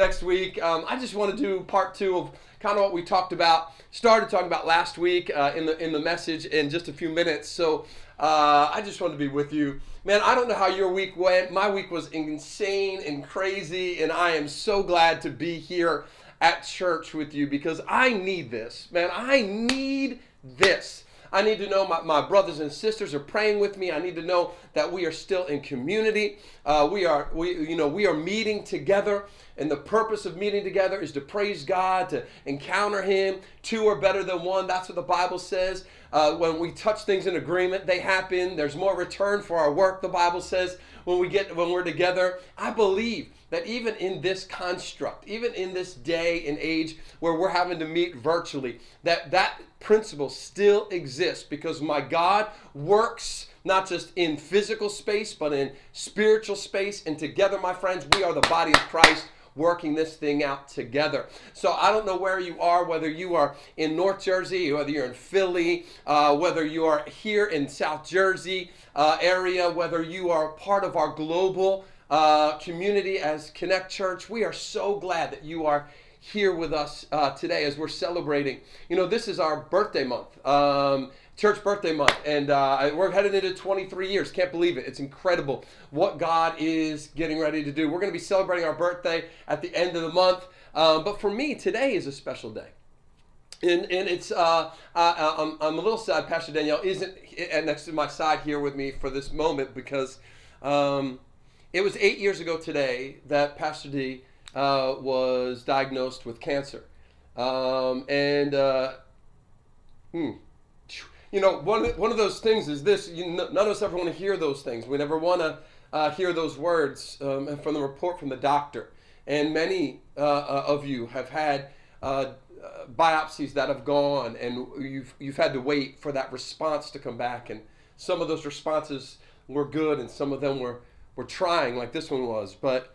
next week. Um, I just want to do part two of kind of what we talked about, started talking about last week uh, in the in the message in just a few minutes. So uh, I just want to be with you, man. I don't know how your week went. My week was insane and crazy, and I am so glad to be here at church with you because I need this, man. I need this. I need to know my, my brothers and sisters are praying with me. I need to know that we are still in community. Uh, we are we you know we are meeting together, and the purpose of meeting together is to praise God, to encounter Him. Two are better than one. That's what the Bible says. Uh, when we touch things in agreement, they happen. There's more return for our work. The Bible says when we get when we're together. I believe that even in this construct, even in this day and age where we're having to meet virtually, that that principle still exists because my God works not just in physical space, but in spiritual space. And together, my friends, we are the body of Christ working this thing out together. So I don't know where you are, whether you are in North Jersey, whether you're in Philly, uh, whether you are here in South Jersey uh, area, whether you are part of our global uh, community as Connect Church. We are so glad that you are here with us uh, today as we're celebrating. You know, this is our birthday month, um, church birthday month, and uh, we're headed into 23 years. Can't believe it. It's incredible what God is getting ready to do. We're going to be celebrating our birthday at the end of the month, um, but for me, today is a special day. And, and it's uh, uh, I'm, I'm a little sad Pastor Danielle isn't next to my side here with me for this moment because um, it was eight years ago today that Pastor D uh, was diagnosed with cancer. Um, and, uh, hmm, you know, one, one of those things is this you, none of us ever want to hear those things. We never want to uh, hear those words um, from the report from the doctor. And many uh, uh, of you have had uh, biopsies that have gone, and you've, you've had to wait for that response to come back. And some of those responses were good, and some of them were were trying, like this one was. But,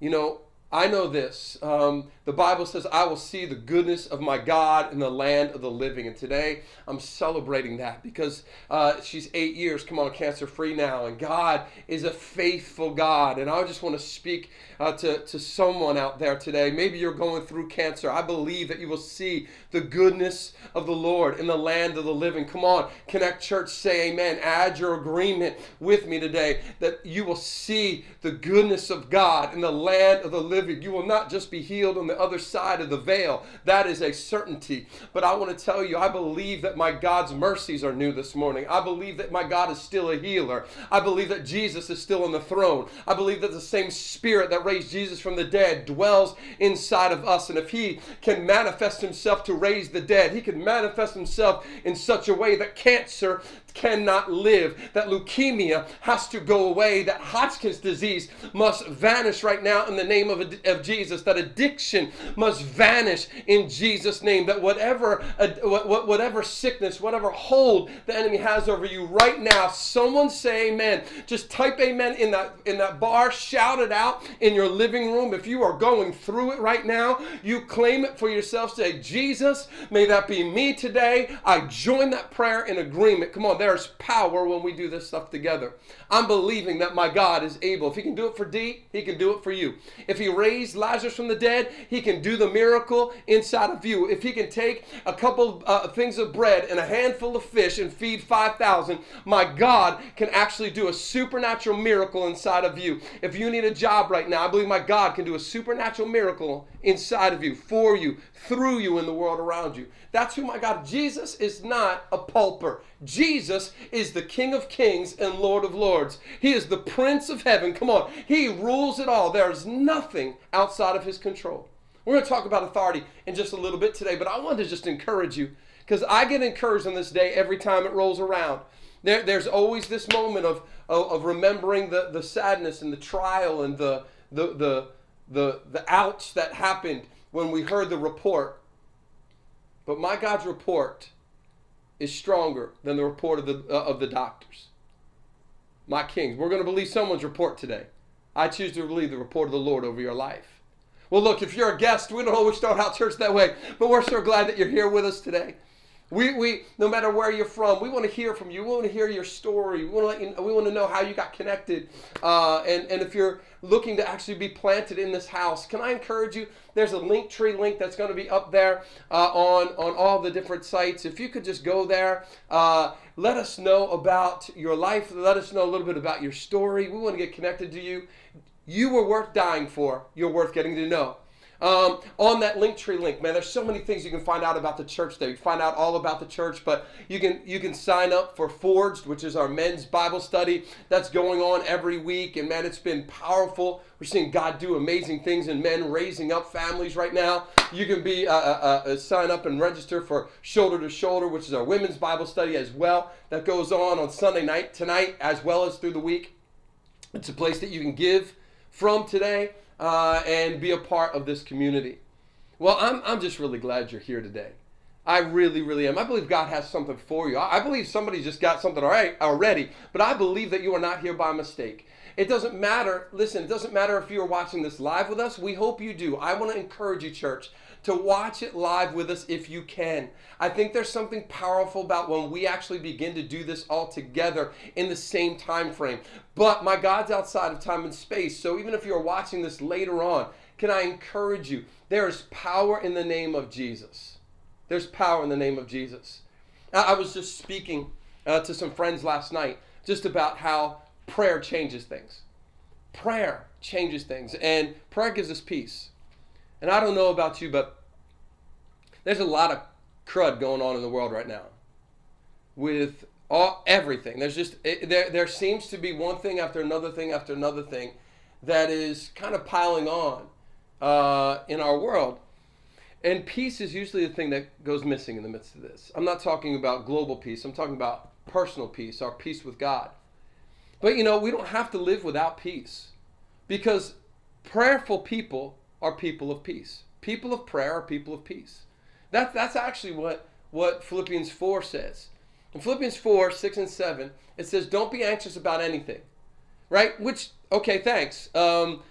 you know, I know this. Um, the Bible says, I will see the goodness of my God in the land of the living. And today I'm celebrating that because uh, she's eight years, come on, cancer free now. And God is a faithful God. And I just want to speak uh, to, to someone out there today. Maybe you're going through cancer. I believe that you will see the goodness of the Lord in the land of the living. Come on, Connect Church, say amen. Add your agreement with me today that you will see the goodness of God in the land of the living. You will not just be healed on other side of the veil. That is a certainty. But I want to tell you, I believe that my God's mercies are new this morning. I believe that my God is still a healer. I believe that Jesus is still on the throne. I believe that the same spirit that raised Jesus from the dead dwells inside of us. And if he can manifest himself to raise the dead, he can manifest himself in such a way that cancer cannot live, that leukemia has to go away, that Hodgkin's disease must vanish right now in the name of, of Jesus, that addiction must vanish in Jesus' name, that whatever, whatever sickness, whatever hold the enemy has over you right now, someone say amen. Just type amen in that, in that bar, shout it out in your living room. If you are going through it right now, you claim it for yourself. Say, Jesus, may that be me today. I join that prayer in agreement. Come on, there's power when we do this stuff together. I'm believing that my God is able. If He can do it for D, He can do it for you. If He raised Lazarus from the dead, He can do the miracle inside of you. If He can take a couple uh, things of bread and a handful of fish and feed 5,000, my God can actually do a supernatural miracle inside of you. If you need a job right now, I believe my God can do a supernatural miracle inside of you, for you, through you, in the world around you. That's who my God. Jesus is not a pulper. Jesus is the King of kings and Lord of lords. He is the Prince of heaven. Come on. He rules it all. There's nothing outside of his control. We're going to talk about authority in just a little bit today, but I want to just encourage you because I get encouraged on this day every time it rolls around. There, there's always this moment of, of, of remembering the, the sadness and the trial and the, the, the, the, the ouch that happened when we heard the report. But my God's report is stronger than the report of the, uh, of the doctors. My kings, we're going to believe someone's report today. I choose to believe the report of the Lord over your life. Well, look, if you're a guest, we don't always start out church that way, but we're so glad that you're here with us today. We, we no matter where you're from, we want to hear from you. We want to hear your story. We want to let you, we want to know how you got connected. Uh, and and if you're looking to actually be planted in this house, can I encourage you? There's a Linktree link that's going to be up there uh, on on all the different sites. If you could just go there, uh, let us know about your life. Let us know a little bit about your story. We want to get connected to you. You were worth dying for. You're worth getting to know. Um, on that Linktree link, man, there's so many things you can find out about the church there. You can find out all about the church, but you can you can sign up for Forged, which is our men's Bible study that's going on every week, and man, it's been powerful. We're seeing God do amazing things in men raising up families right now. You can be uh, uh, uh, sign up and register for Shoulder to Shoulder, which is our women's Bible study as well. That goes on on Sunday night tonight as well as through the week. It's a place that you can give from today uh, and be a part of this community. Well, I'm, I'm just really glad you're here today. I really, really am. I believe God has something for you. I, believe somebody just got something already, already, but I believe that you are not here by mistake. It doesn't matter. Listen, it doesn't matter if you're watching this live with us. We hope you do. I want to encourage you, church, to watch it live with us if you can. I think there's something powerful about when we actually begin to do this all together in the same time frame. But my God's outside of time and space. So even if you're watching this later on, can I encourage you? There is power in the name of Jesus. There's power in the name of Jesus. I was just speaking uh, to some friends last night just about how prayer changes things. Prayer changes things, and prayer gives us peace. And I don't know about you, but there's a lot of crud going on in the world right now with all everything. There's just it, there there seems to be one thing after another thing after another thing that is kind of piling on uh, in our world. And peace is usually the thing that goes missing in the midst of this. I'm not talking about global peace. I'm talking about personal peace, our peace with God. But you know, we don't have to live without peace because prayerful people are people of peace. People of prayer are people of peace. That, that's actually what, what Philippians 4 says. In Philippians 4, 6 and 7, it says, Don't be anxious about anything. Right? Which, okay, thanks. Um,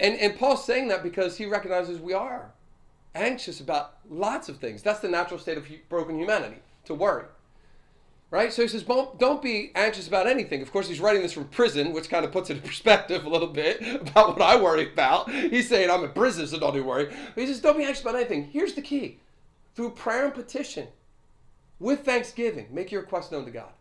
and, and Paul's saying that because he recognizes we are anxious about lots of things. That's the natural state of broken humanity, to worry. Right? So he says, don't, be anxious about anything. Of course, he's writing this from prison, which kind of puts it in perspective a little bit about what I worry about. He's saying, I'm in prison, so don't do worry. But he says, don't be anxious about anything. Here's the key through prayer and petition, with thanksgiving, make your request known to God.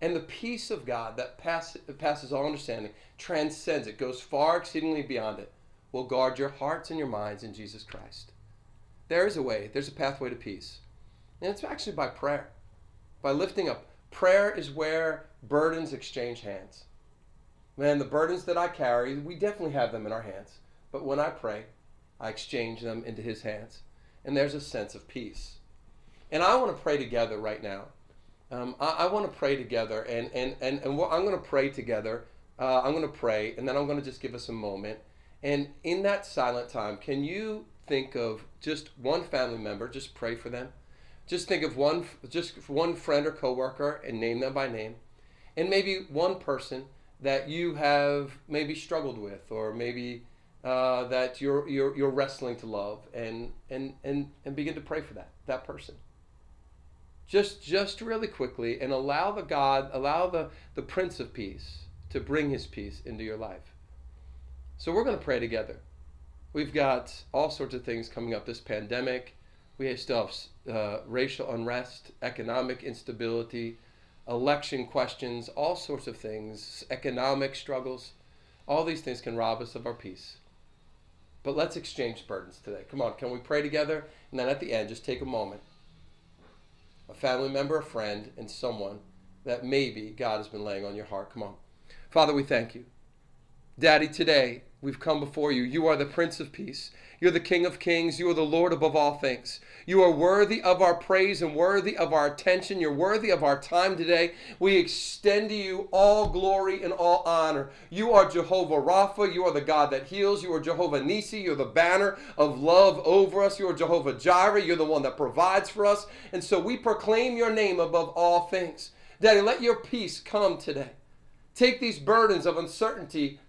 And the peace of God that pass, passes all understanding, transcends it, goes far exceedingly beyond it, will guard your hearts and your minds in Jesus Christ. There is a way, there's a pathway to peace. And it's actually by prayer by lifting up. Prayer is where burdens exchange hands. Man, the burdens that I carry, we definitely have them in our hands. But when I pray, I exchange them into His hands. And there's a sense of peace. And I want to pray together right now. Um, I, I, want to pray together. And, and, and, and I'm going to pray together. Uh, I'm going to pray, and then I'm going to just give us a moment. And in that silent time, can you think of just one family member? Just pray for them just think of one, just one friend or coworker and name them by name, and maybe one person that you have maybe struggled with, or maybe uh, that you're, you're you're wrestling to love, and and and and begin to pray for that that person. Just just really quickly, and allow the God, allow the the Prince of Peace to bring His peace into your life. So we're going to pray together. We've got all sorts of things coming up. This pandemic we still have uh, racial unrest, economic instability, election questions, all sorts of things, economic struggles. All these things can rob us of our peace. But let's exchange burdens today. Come on, can we pray together? And then at the end, just take a moment. A family member, a friend, and someone that maybe God has been laying on your heart. Come on. Father, we thank you. Daddy, today we've come before you. You are the Prince of Peace. You're the King of Kings. You are the Lord above all things. You are worthy of our praise and worthy of our attention. You're worthy of our time today. We extend to you all glory and all honor. You are Jehovah Rapha. You are the God that heals. You are Jehovah Nisi. You're the banner of love over us. You are Jehovah Jireh. You're the one that provides for us. And so we proclaim your name above all things. Daddy, let your peace come today. Take these burdens of uncertainty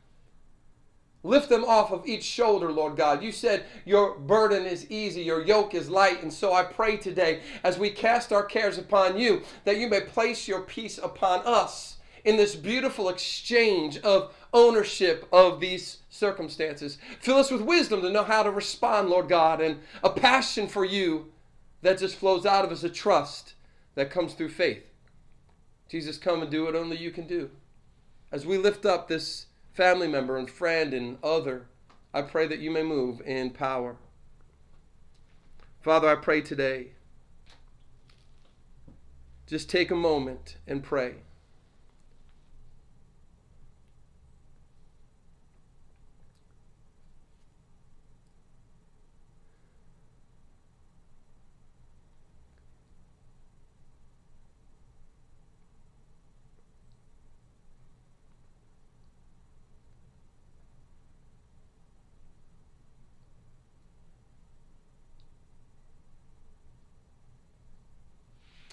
Lift them off of each shoulder, Lord God. You said your burden is easy, your yoke is light. And so I pray today, as we cast our cares upon you, that you may place your peace upon us in this beautiful exchange of ownership of these circumstances. Fill us with wisdom to know how to respond, Lord God, and a passion for you that just flows out of us, a trust that comes through faith. Jesus, come and do what only you can do. As we lift up this family member and friend and other, I pray that you may move in power. Father, I pray today. Just take a moment and pray.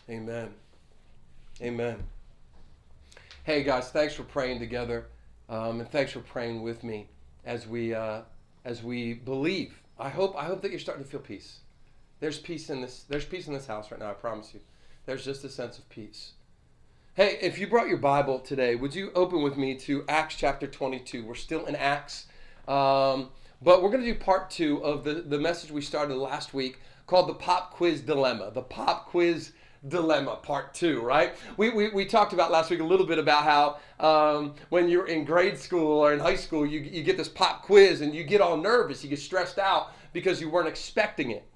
Amen. Amen. Hey guys, thanks for praying together, um, and thanks for praying with me as we uh, as we believe. I hope I hope that you're starting to feel peace. There's peace in this. There's peace in this house right now. I promise you. There's just a sense of peace. Hey, if you brought your Bible today, would you open with me to Acts chapter 22? We're still in Acts, um, but we're going to do part two of the the message we started last week called the Pop Quiz Dilemma. The Pop Quiz dilemma part two right? We, we, we talked about last week a little bit about how um, when you're in grade school or in high school you, you get this pop quiz and you get all nervous you get stressed out because you weren't expecting it.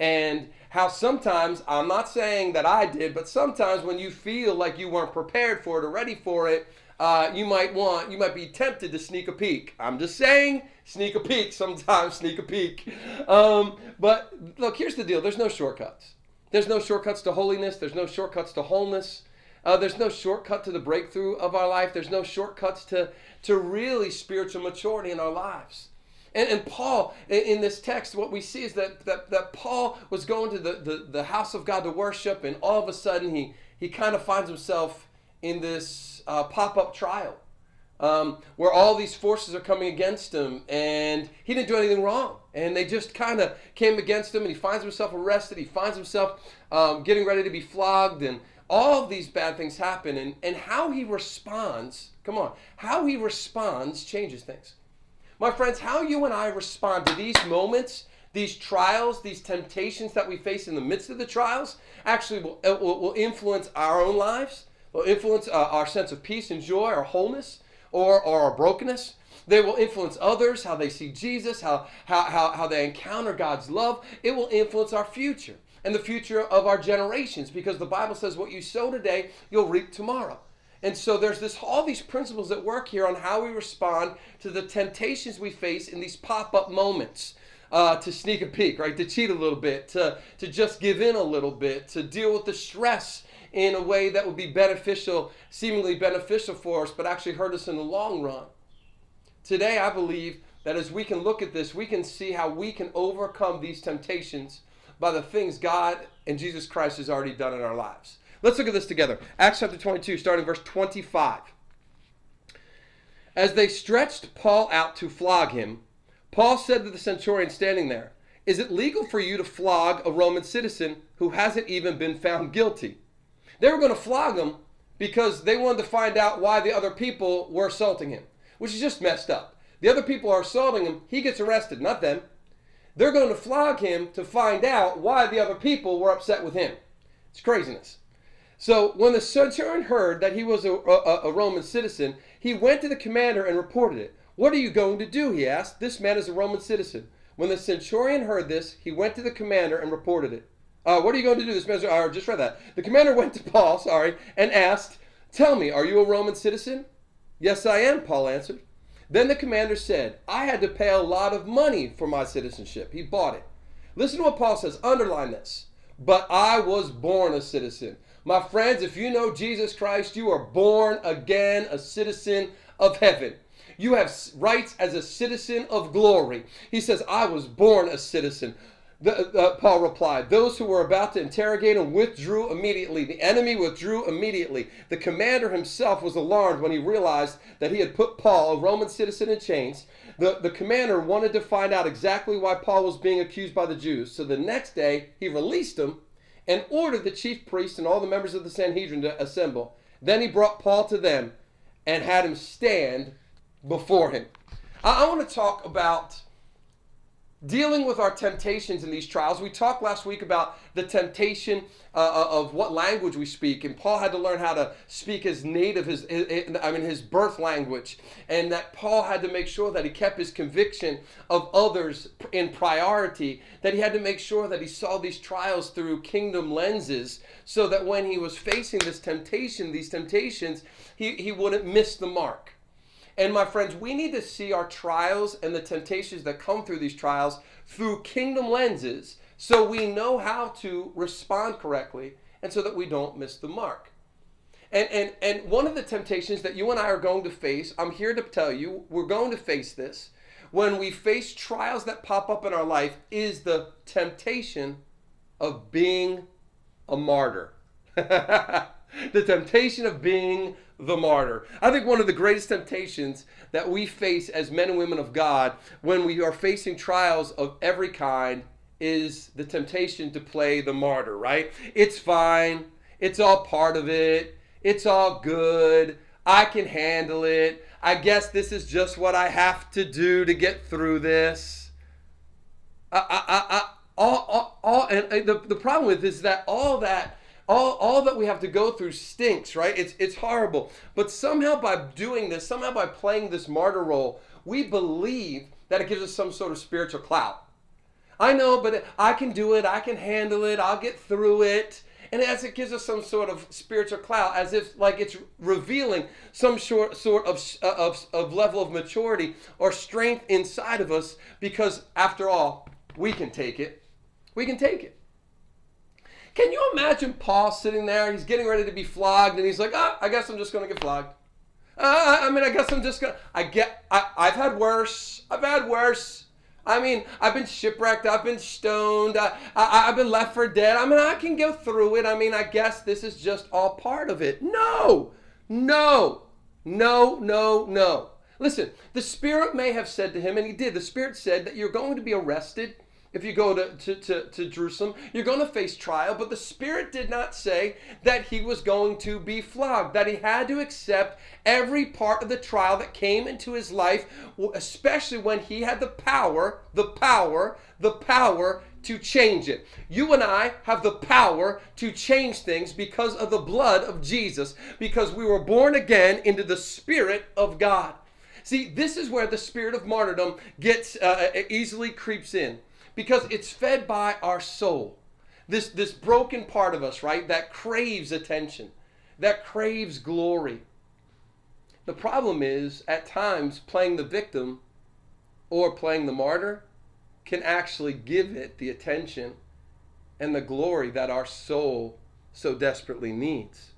And how sometimes i'm not saying that i did but sometimes when you feel like you weren't prepared for it or ready for it uh, you might want you might be tempted to sneak a peek. I'm just saying sneak a peek sometimes sneak a peek. Um, but look here's the deal. There's no shortcuts there's no shortcuts to holiness. There's no shortcuts to wholeness. Uh, there's no shortcut to the breakthrough of our life. There's no shortcuts to, to really spiritual maturity in our lives. And, and Paul, in, in, this text, what we see is that, that, that Paul was going to the, the, the house of God to worship, and all of a sudden he, he kind of finds himself in this uh, pop up trial um, where all these forces are coming against him, and he didn't do anything wrong. And they just kind of came against him, and he finds himself arrested. He finds himself um, getting ready to be flogged, and all of these bad things happen. And, and how he responds, come on, how he responds changes things. My friends, how you and I respond to these moments, these trials, these temptations that we face in the midst of the trials, actually will, will, will influence our own lives, will influence uh, our sense of peace and joy, our wholeness or, or our brokenness. They will influence others, how they see Jesus, how, how, how, how they encounter God's love. It will influence our future and the future of our generations because the Bible says what you sow today, you'll reap tomorrow. And so there's this all these principles that work here on how we respond to the temptations we face in these pop-up moments. Uh, to sneak a peek, right? To cheat a little bit, to, to just give in a little bit, to deal with the stress in a way that would be beneficial, seemingly beneficial for us, but actually hurt us in the long run. Today, I believe that as we can look at this, we can see how we can overcome these temptations by the things God and Jesus Christ has already done in our lives. Let's look at this together. Acts chapter 22, starting verse 25. As they stretched Paul out to flog him, Paul said to the centurion standing there, Is it legal for you to flog a Roman citizen who hasn't even been found guilty? They were going to flog him because they wanted to find out why the other people were assaulting him, which is just messed up. The other people are assaulting him, he gets arrested, not them. They're going to flog him to find out why the other people were upset with him. It's craziness. So when the centurion heard that he was a, a, a, Roman citizen, he went to the commander and reported it. What are you going to do? He asked. This man is a Roman citizen. When the centurion heard this, he went to the commander and reported it. Uh, what are you going to do? This man, I just read that. The commander went to Paul, sorry, and asked, Tell me, are you a Roman citizen? Yes, I am, Paul answered. Then the commander said, I had to pay a lot of money for my citizenship. He bought it. Listen to what Paul says. Underline this. But I was born a citizen. My friends, if you know Jesus Christ, you are born again a citizen of heaven. You have rights as a citizen of glory. He says, I was born a citizen. The, uh, Paul replied, Those who were about to interrogate him withdrew immediately. The enemy withdrew immediately. The commander himself was alarmed when he realized that he had put Paul, a Roman citizen, in chains. The, the commander wanted to find out exactly why Paul was being accused by the Jews. So the next day, he released him and ordered the chief priests and all the members of the Sanhedrin to assemble. Then he brought Paul to them and had him stand before him. I, I want to talk about dealing with our temptations in these trials. We talked last week about the temptation uh, uh, of what language we speak, and Paul had to learn how to speak his native, his, his, I mean, his birth language, and that Paul had to make sure that he kept his conviction of others in priority. That he had to make sure that he saw these trials through kingdom lenses, so that when he was facing this temptation, these temptations, he, he wouldn't miss the mark. And my friends, we need to see our trials and the temptations that come through these trials through kingdom lenses so we know how to respond correctly and so that we don't miss the mark. And, and, and one of the temptations that you and I are going to face, I'm here to tell you, we're going to face this. When we face trials that pop up in our life, is the temptation of being a martyr. the temptation of being the martyr. I think one of the greatest temptations that we face as men and women of God when we are facing trials of every kind is the temptation to play the martyr, right? It's fine. It's all part of it. It's all good. I can handle it. I guess this is just what I have to do to get through this. I, I, I, all, all, all, and the, the problem with is that all that all, all that we have to go through stinks, right? It's, it's horrible. But somehow by doing this, somehow by playing this martyr role, we believe that it gives us some sort of spiritual clout. I know, but I can do it. I can handle it. I'll get through it. And as it gives us some sort of spiritual clout, as if like it's revealing some short sort of, uh, of, of level of maturity or strength inside of us, because after all, we can take it. We can take it. Can you imagine Paul sitting there? He's getting ready to be flogged, and he's like, "Ah, I guess I'm just going to get flogged." Uh, I mean, I guess I'm just gonna. I get. I, I've had worse. I've had worse. I mean, I've been shipwrecked. I've been stoned. I, I, have been left for dead. I mean, I can go through it. I mean, I guess this is just all part of it. No, no, no, no, no. Listen, the Spirit may have said to him, and he did. The Spirit said that you're going to be arrested if you go to, to, to, to, Jerusalem, you're going to face trial. But the Spirit did not say that he was going to be flogged, that he had to accept every part of the trial that came into his life, especially when he had the power, the power, the power to change it. You and I have the power to change things because of the blood of Jesus, because we were born again into the Spirit of God. See, this is where the spirit of martyrdom gets uh, easily creeps in because it's fed by our soul. This, this broken part of us, right, that craves attention, that craves glory. The problem is, at times, playing the victim or playing the martyr can actually give it the attention and the glory that our soul so desperately needs.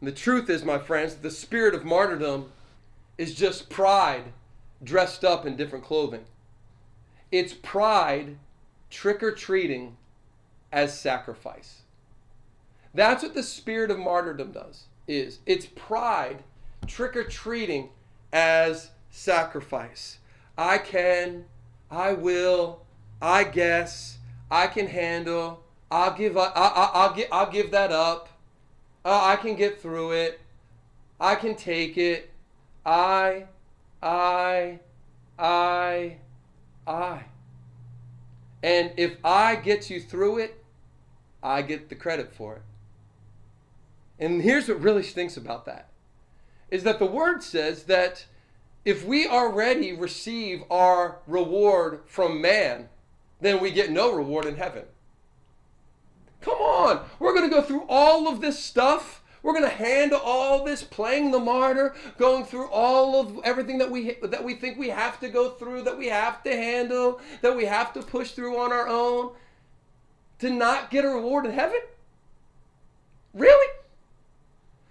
The truth is, my friends, the spirit of martyrdom is just pride dressed up in different clothing. It's pride trick or treating as sacrifice. That's what the spirit of martyrdom does. Is it's pride trick or treating as sacrifice. I can, I will, I guess, I can handle. I'll give up. I, will give. I'll give that up. Uh, I can get through it. I can take it. I, I, I, I. And if I get you through it, I get the credit for it. And here's what really stinks about that is that the word says that if we already receive our reward from man, then we get no reward in heaven. Come on, we're going to go through all of this stuff we're going to handle all this, playing the martyr, going through all of everything that we that we think we have to go through, that we have to handle, that we have to push through on our own, to not get a reward in heaven. Really?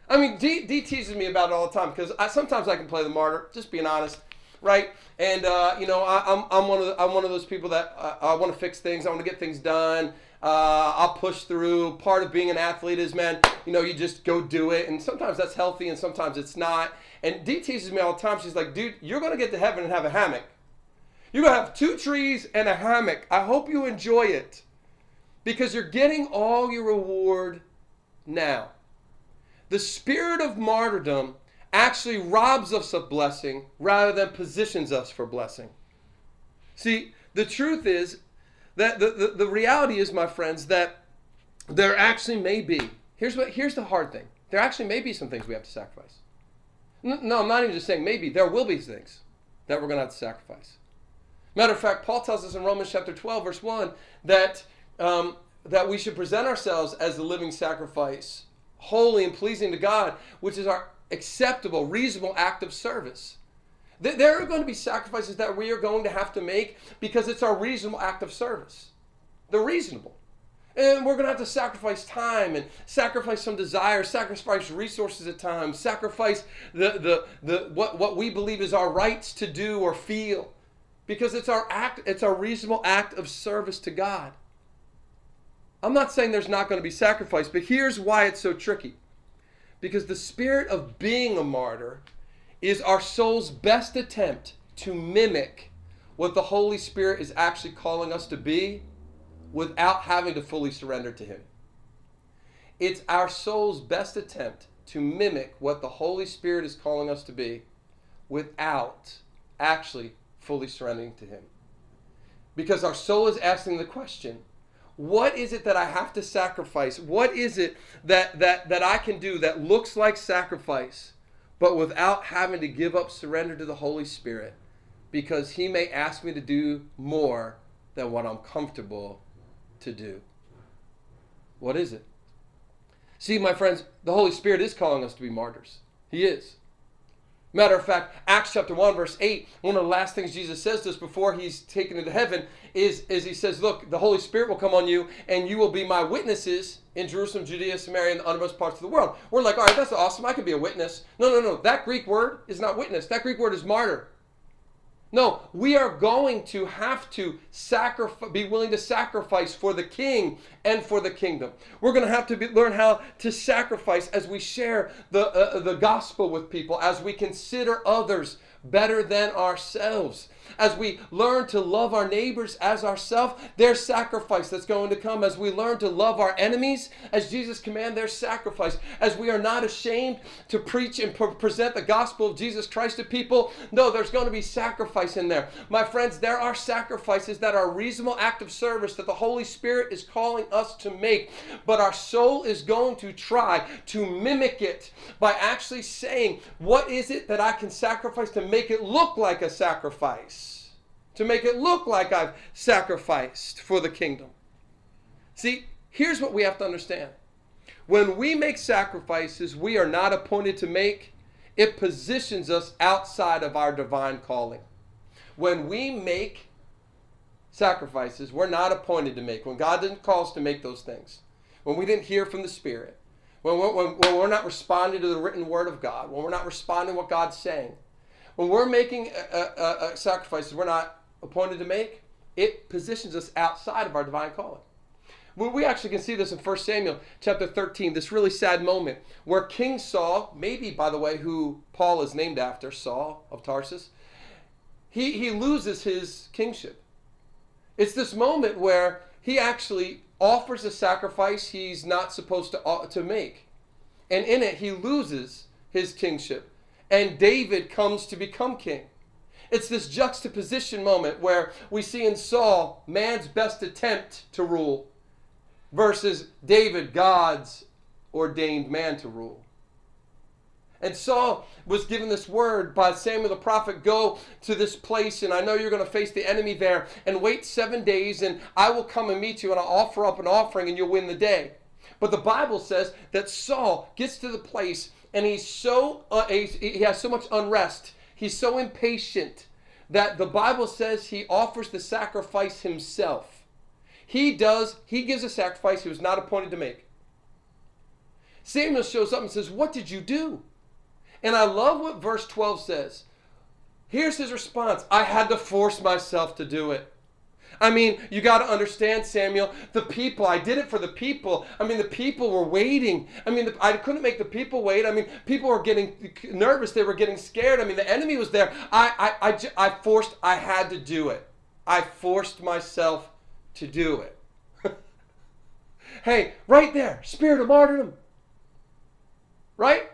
I mean, D, D teases me about it all the time because I, sometimes I can play the martyr. Just being honest, right? And uh, you know, I, am I'm, I'm one of the, I'm one of those people that uh, I want to fix things. I want to get things done. Uh, I'll push through. Part of being an athlete is, man, you know, you just go do it. And sometimes that's healthy, and sometimes it's not. And Dee teases me all the time. She's like, dude, you're gonna get to heaven and have a hammock. You're gonna have two trees and a hammock. I hope you enjoy it, because you're getting all your reward now. The spirit of martyrdom actually robs us of blessing rather than positions us for blessing. See, the truth is that the, the, the reality is, my friends, that there actually may be, here's, what, here's the hard thing there actually may be some things we have to sacrifice. No, I'm not even just saying maybe, there will be things that we're going to have to sacrifice. Matter of fact, Paul tells us in Romans chapter 12, verse 1, that, um, that we should present ourselves as the living sacrifice, holy and pleasing to God, which is our acceptable, reasonable act of service. There are going to be sacrifices that we are going to have to make because it's our reasonable act of service. They're reasonable. And we're going to have to sacrifice time and sacrifice some desire, sacrifice resources at times, sacrifice the, the, the, what, what we believe is our rights to do or feel because it's our act, it's our reasonable act of service to God. I'm not saying there's not going to be sacrifice, but here's why it's so tricky. Because the spirit of being a martyr is our soul's best attempt to mimic what the Holy Spirit is actually calling us to be without having to fully surrender to Him. It's our soul's best attempt to mimic what the Holy Spirit is calling us to be without actually fully surrendering to Him. Because our soul is asking the question what is it that I have to sacrifice? What is it that, that, that I can do that looks like sacrifice, but without having to give up surrender to the Holy Spirit? Because He may ask me to do more than what I'm comfortable to do. What is it? See, my friends, the Holy Spirit is calling us to be martyrs. He is. Matter of fact, Acts chapter 1, verse 8, one of the last things Jesus says to us before he's taken into heaven is, is he says, Look, the Holy Spirit will come on you, and you will be my witnesses in Jerusalem, Judea, Samaria, and the uttermost parts of the world. We're like, all right, that's awesome. I could be a witness. No, no, no. That Greek word is not witness. That Greek word is martyr. No, we are going to have to sacrifice, be willing to sacrifice for the king and for the kingdom. We're going to have to be, learn how to sacrifice as we share the, uh, the gospel with people, as we consider others better than ourselves as we learn to love our neighbors as ourselves, there's sacrifice that's going to come. As we learn to love our enemies, as Jesus commanded, there's sacrifice. As we are not ashamed to preach and pre- present the gospel of Jesus Christ to people, no, there's going to be sacrifice in there. My friends, there are sacrifices that are a reasonable act of service that the Holy Spirit is calling us to make, but our soul is going to try to mimic it by actually saying, What is it that I can sacrifice to make it look like a sacrifice? To make it look like I've sacrificed for the kingdom. See, here's what we have to understand. When we make sacrifices we are not appointed to make, it positions us outside of our divine calling. When we make sacrifices we're not appointed to make, when God didn't call us to make those things, when we didn't hear from the Spirit, when we're, when, when we're not responding to the written word of God, when we're not responding to what God's saying, when we're making uh, uh, uh, sacrifices we're not appointed to make, it positions us outside of our divine calling. We actually can see this in 1 Samuel chapter 13, this really sad moment where King Saul, maybe by the way, who Paul is named after, Saul of Tarsus, he, he loses his kingship. It's this moment where he actually offers a sacrifice he's not supposed to, uh, to make. And in it, he loses his kingship. And David comes to become king. It's this juxtaposition moment where we see in Saul man's best attempt to rule versus David, God's ordained man to rule. And Saul was given this word by Samuel the prophet go to this place, and I know you're going to face the enemy there, and wait seven days, and I will come and meet you, and I'll offer up an offering, and you'll win the day. But the Bible says that Saul gets to the place, and he's so uh, he has so much unrest He's so impatient that the Bible says he offers the sacrifice himself. He does, he gives a sacrifice he was not appointed to make. Samuel shows up and says, What did you do? And I love what verse 12 says. Here's his response I had to force myself to do it. I mean, you got to understand, Samuel, the people, I did it for the people. I mean, the people were waiting. I mean, the, I couldn't make the people wait. I mean, people were getting nervous. They were getting scared. I mean, the enemy was there. I, I, I, I forced, I had to do it. I forced myself to do it. hey, right there, spirit of martyrdom. Right?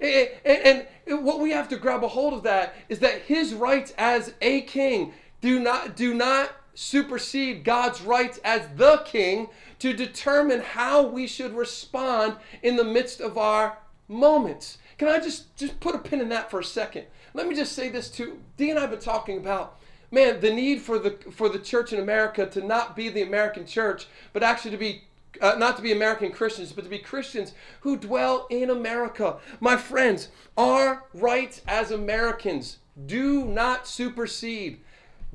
And, what we have to grab a hold of that is that his rights as a king do not do not supersede God's rights as the king to determine how we should respond in the midst of our moments. Can I just just put a pin in that for a second? Let me just say this too. Dee and I have been talking about man the need for the for the church in America to not be the American church, but actually to be uh, not to be American Christians, but to be Christians who dwell in America. My friends, our rights as Americans do not supersede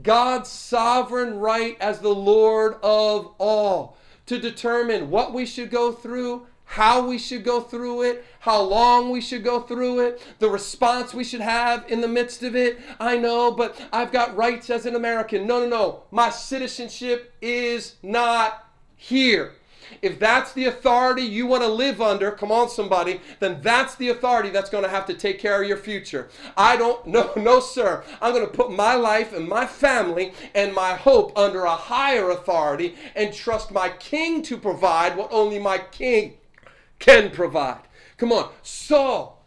God's sovereign right as the Lord of all to determine what we should go through, how we should go through it, how long we should go through it, the response we should have in the midst of it. I know, but I've got rights as an American. No, no, no. My citizenship is not here. If that's the authority you want to live under, come on, somebody, then that's the authority that's going to have to take care of your future. I don't, no, no, sir. I'm going to put my life and my family and my hope under a higher authority and trust my king to provide what only my king can provide. Come on. Saul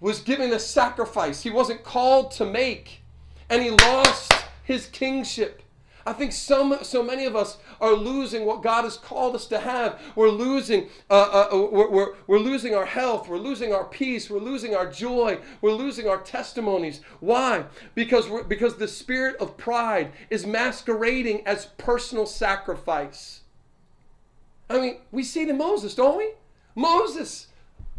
was giving a sacrifice he wasn't called to make, and he lost his kingship. I think so, so many of us are losing what God has called us to have. We're losing, uh, uh, we're, we're, we're losing our health. We're losing our peace. We're losing our joy. We're losing our testimonies. Why? Because, we're, because the spirit of pride is masquerading as personal sacrifice. I mean, we see it in Moses, don't we? Moses,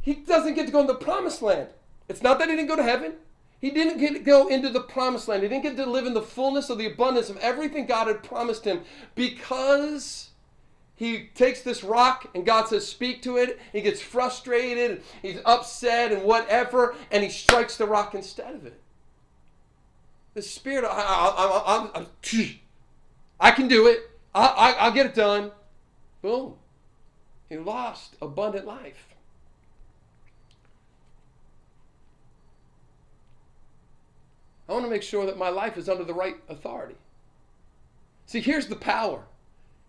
he doesn't get to go in the promised land. It's not that he didn't go to heaven. He didn't get to go into the promised land. He didn't get to live in the fullness of the abundance of everything God had promised him because he takes this rock and God says, Speak to it. He gets frustrated, he's upset and whatever, and he strikes the rock instead of it. The Spirit, I, I, I, I can do it. I, I'll get it done. Boom. He lost abundant life. I want to make sure that my life is under the right authority. See, here's the power.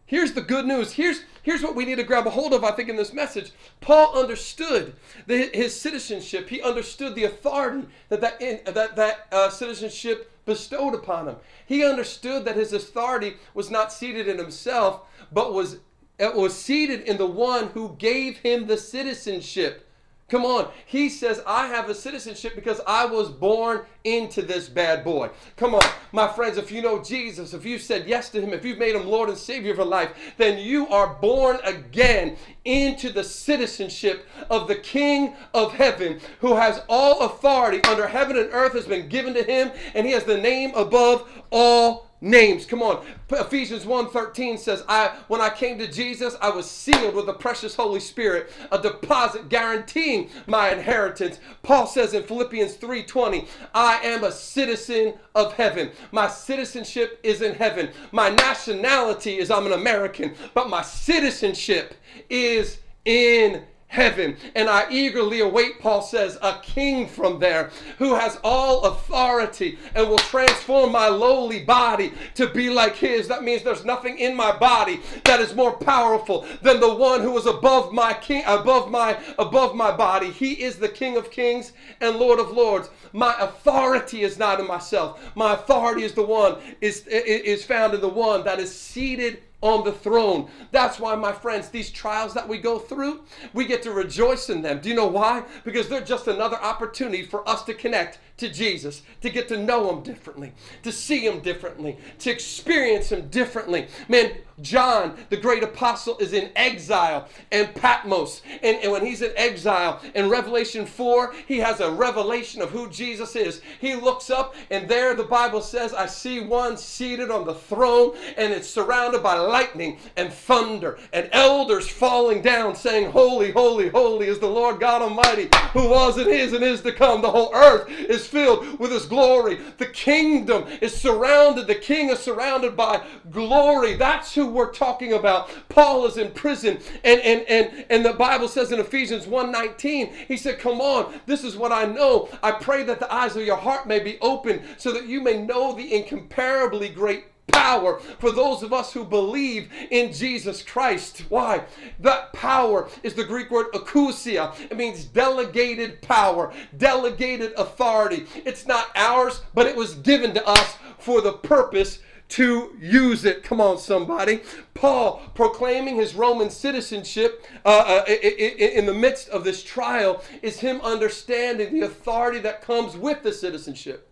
Here's the good news. Here's, here's what we need to grab a hold of, I think, in this message. Paul understood the, his citizenship. He understood the authority that that, in, that, that uh, citizenship bestowed upon him. He understood that his authority was not seated in himself, but was, was seated in the one who gave him the citizenship. Come on. He says, I have a citizenship because I was born into this bad boy. Come on. My friends, if you know Jesus, if you've said yes to him, if you've made him Lord and Savior of your life, then you are born again into the citizenship of the King of heaven who has all authority under heaven and earth has been given to him and he has the name above all names. Come on. Ephesians 1:13 says, I when I came to Jesus, I was sealed with the precious Holy Spirit, a deposit guaranteeing my inheritance. Paul says in Philippians 3:20, I am a citizen of heaven. My citizenship is in heaven. My nationality is I'm an American, but my citizenship is in heaven. And I eagerly await, Paul says, a king from there who has all authority and will transform my lowly body to be like his. That means there's nothing in my body that is more powerful than the one who is above my king, above my, above my body. He is the King of kings and Lord of lords. My authority is not in myself. My authority is the one, is, is found in the one that is seated on the throne. That's why, my friends, these trials that we go through, we get to rejoice in them. Do you know why? Because they're just another opportunity for us to connect to Jesus, to get to know Him differently, to see Him differently, to experience Him differently. Man, John, the great apostle, is in exile in Patmos. And, and when he's in exile in Revelation 4, he has a revelation of who Jesus is. He looks up, and there the Bible says, I see one seated on the throne, and it's surrounded by lightning and thunder, and elders falling down, saying, Holy, holy, holy is the Lord God Almighty, who was and is and is to come. The whole earth is filled with his glory. The kingdom is surrounded, the king is surrounded by glory. That's who we're talking about. Paul is in prison, and and and, and the Bible says in Ephesians 1:19, he said, Come on, this is what I know. I pray that the eyes of your heart may be open so that you may know the incomparably great power for those of us who believe in Jesus Christ. Why? That power is the Greek word exousia. It means delegated power, delegated authority. It's not ours, but it was given to us for the purpose to use it. Come on, somebody. Paul proclaiming his Roman citizenship uh, uh, in the midst of this trial is him understanding the authority that comes with the citizenship.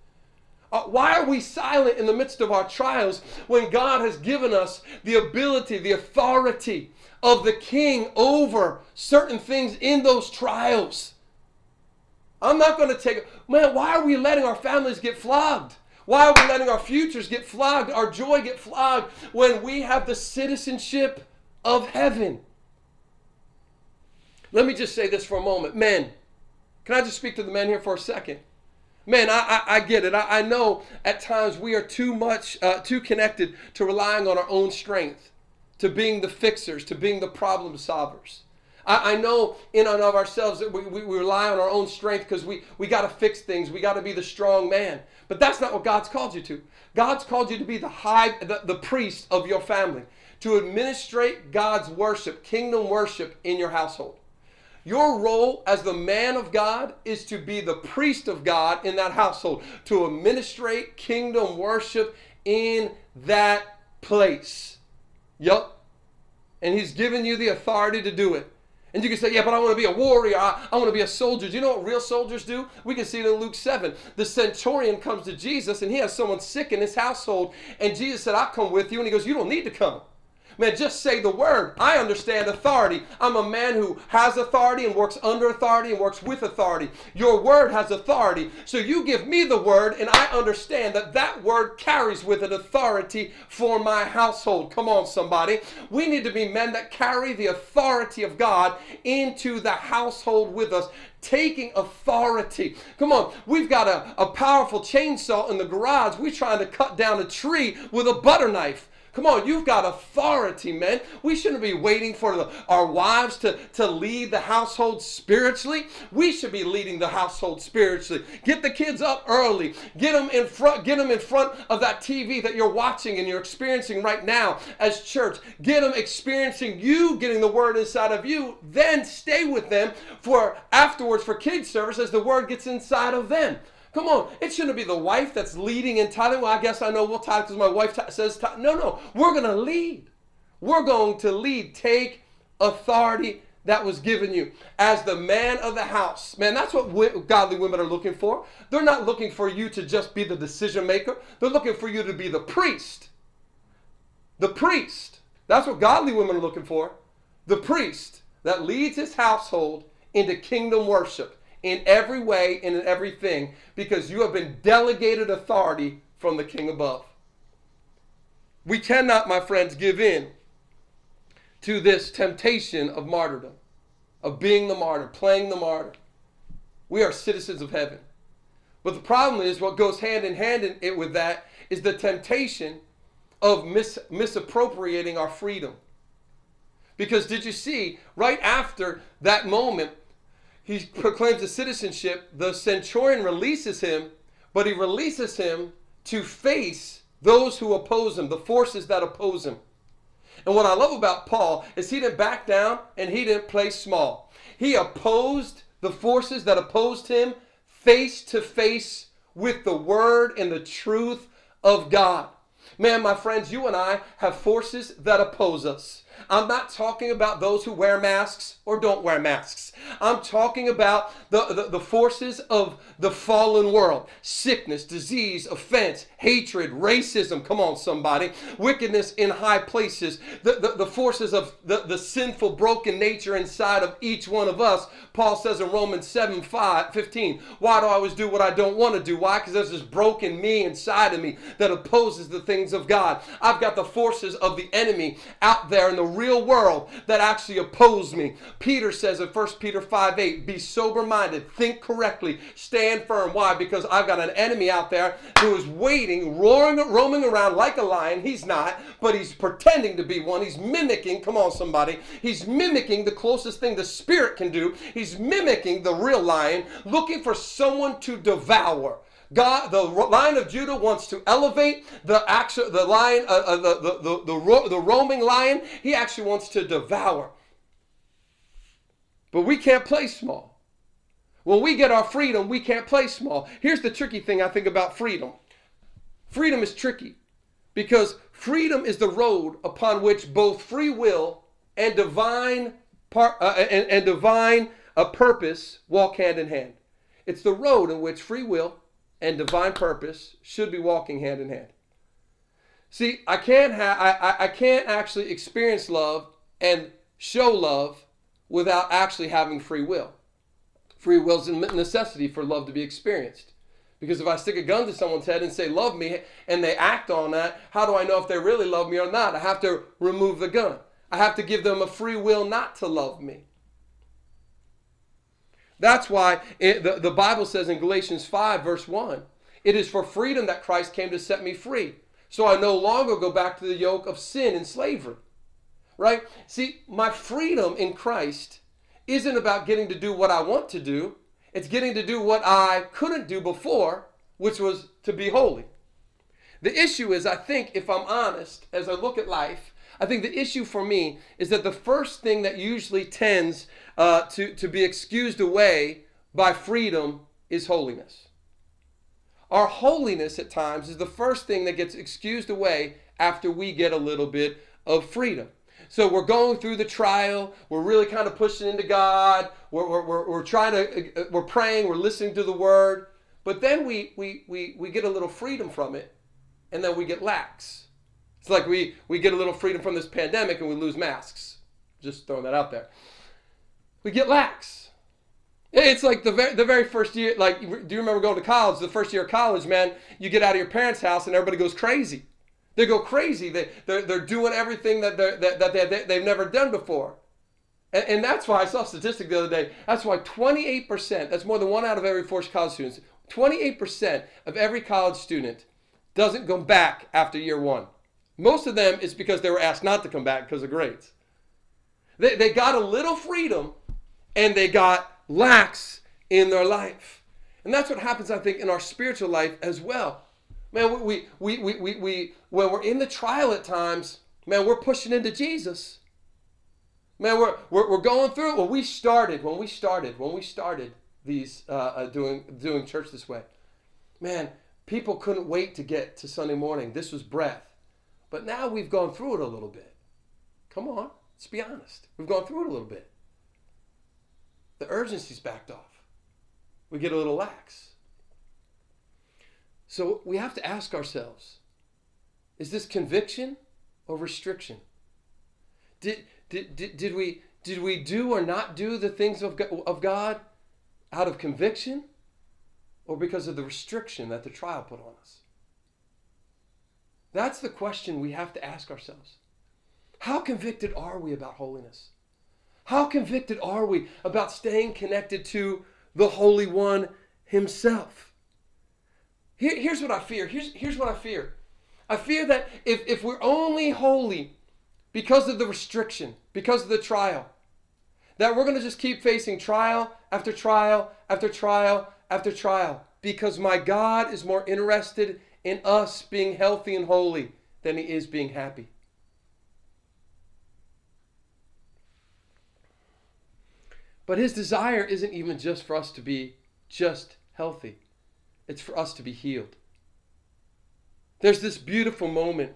Uh, why are we silent in the midst of our trials when God has given us the ability, the authority of the king over certain things in those trials? I'm not going to take, man, why are we letting our families get flogged? Why are we letting our futures get flogged, our joy get flogged when we have the citizenship of heaven? Let me just say this for a moment. Men, can I just speak to the men here for a second? Man, I, I, I get it. I, I, know at times we are too much, uh, too connected to relying on our own strength, to being the fixers, to being the problem solvers. I, know in and of ourselves that we, we, we rely on our own strength because we, we got to fix things. We got to be the strong man. But that's not what God's called you to. God's called you to be the high, the, the priest of your family, to administrate God's worship, kingdom worship in your household. Your role as the man of God is to be the priest of God in that household, to administrate kingdom worship in that place. Yup. And he's given you the authority to do it. And you can say, yeah, but I want to be a warrior. I, I, want to be a soldier. Do you know what real soldiers do? We can see it in Luke 7. The centurion comes to Jesus and he has someone sick in his household. And Jesus said, I'll come with you. And he goes, You don't need to come. Man, just say the word. I understand authority. I'm a man who has authority and works under authority and works with authority. Your word has authority. So you give me the word, and I understand that that word carries with it authority for my household. Come on, somebody. We need to be men that carry the authority of God into the household with us taking authority. Come on, we've got a, a powerful chainsaw in the garage. We're trying to cut down a tree with a butter knife. Come on, you've got authority, men. We shouldn't be waiting for the, our wives to, to lead the household spiritually. We should be leading the household spiritually. Get the kids up early. Get them in front, get them in front of that TV that you're watching and you're experiencing right now as church. Get them experiencing you getting the word inside of you. Then stay with them for afterwards for kids service as the word gets inside of them. Come on, it shouldn't be the wife that's leading in tithing. Well, I guess I know we'll tithe because my wife says. No, no, we're going to lead. We're going to lead. Take authority that was given you as the man of the house. Man, that's what godly women are looking for. They're not looking for you to just be the decision maker, they're looking for you to be the priest. The priest. That's what godly women are looking for. The priest that leads his household into kingdom worship in every way and in everything because you have been delegated authority from the king above. We cannot, my friends, give in to this temptation of martyrdom, of being the martyr, playing the martyr. We are citizens of heaven. But the problem is, what goes hand in hand in it with that is the temptation of mis- misappropriating our freedom. Because did you see, right after that moment, he proclaims his citizenship. The centurion releases him, but he releases him to face those who oppose him, the forces that oppose him. And what I love about Paul is he didn't back down and he didn't play small. He opposed the forces that opposed him face to face with the word and the truth of God. Man, my friends, you and I have forces that oppose us. I'm not talking about those who wear masks or don't wear masks. I'm talking about the, the, the, forces of the fallen world sickness, disease, offense, hatred, racism. Come on, somebody. Wickedness in high places. The, the, the forces of the, the sinful, broken nature inside of each one of us. Paul says in Romans 7 5, 15, Why do I always do what I don't want to do? Why? Because there's this broken me inside of me that opposes the things of God. I've got the forces of the enemy out there in the real world that actually oppose me. Peter says in 1 Peter 5 8, be sober minded, think correctly, stand firm. Why? Because I've got an enemy out there who is waiting, roaring, roaming around like a lion. He's not, but he's pretending to be one. He's mimicking, come on, somebody. He's mimicking the closest thing the spirit can do. He's mimicking the real lion, looking for someone to devour. God, the lion of Judah wants to elevate the actual, the lion, uh, uh, the, the, the, the, the roaming lion. He actually wants to devour. But we can't play small. When we get our freedom, we can't play small. Here's the tricky thing I think about freedom. Freedom is tricky because freedom is the road upon which both free will and divine part uh, and, and divine a uh, purpose walk hand in hand. It's the road in which free will and divine purpose should be walking hand in hand. See, I can't have I, I can't actually experience love and show love without actually having free will. Free will is a necessity for love to be experienced. Because if I stick a gun to someone's head and say, love me, and they act on that, how do I know if they really love me or not? I have to remove the gun. I have to give them a free will not to love me. That's why it, the, the Bible says in Galatians 5, verse 1, it is for freedom that Christ came to set me free. So I no longer go back to the yoke of sin and slavery. Right? See, my freedom in Christ isn't about getting to do what I want to do, it's getting to do what I couldn't do before, which was to be holy. The issue is, I think, if I'm honest, as I look at life, I think the issue for me is that the first thing that usually tends uh, to, to be excused away by freedom is holiness. Our holiness at times is the first thing that gets excused away after we get a little bit of freedom. So we're going through the trial. We're really kind of pushing into God. We're, we're, we're, we're trying to, uh, we're praying. We're listening to the word. But then we, we, we, we get a little freedom from it. And then we get lax. It's like we, we get a little freedom from this pandemic and we lose masks. Just throwing that out there. We get lax. It's like the very, the very first year, like, do you remember going to college? The first year of college, man, you get out of your parents' house and everybody goes crazy. They go crazy. They, they're, they're doing everything that, they're, that, that they, they've never done before. And, and that's why I saw a statistic the other day. That's why 28%, that's more than one out of every four college students, 28% of every college student doesn't go back after year one. Most of them is because they were asked not to come back because of grades. They, they got a little freedom and they got lax in their life. And that's what happens, I think, in our spiritual life as well. Man, we, we, we, we, we, when we're in the trial at times, man, we're pushing into Jesus. Man, we're, we're, we're going through it. When we started, when we started, when we started these, uh, uh, doing, doing church this way, man, people couldn't wait to get to Sunday morning. This was breath. But now we've gone through it a little bit. Come on, let's be honest. We've gone through it a little bit. The urgency's backed off. We get a little lax. So we have to ask ourselves is this conviction or restriction? Did, did, did, did, we, did we do or not do the things of of God out of conviction or because of the restriction that the trial put on us? That's the question we have to ask ourselves. How convicted are we about holiness? How convicted are we about staying connected to the Holy One Himself? Here, here's what I fear. Here's, here's what I fear. I fear that if, if we're only holy because of the restriction, because of the trial, that we're going to just keep facing trial after trial after trial after trial because my God is more interested in us being healthy and holy than he is being happy. But his desire isn't even just for us to be just healthy, it's for us to be healed. There's this beautiful moment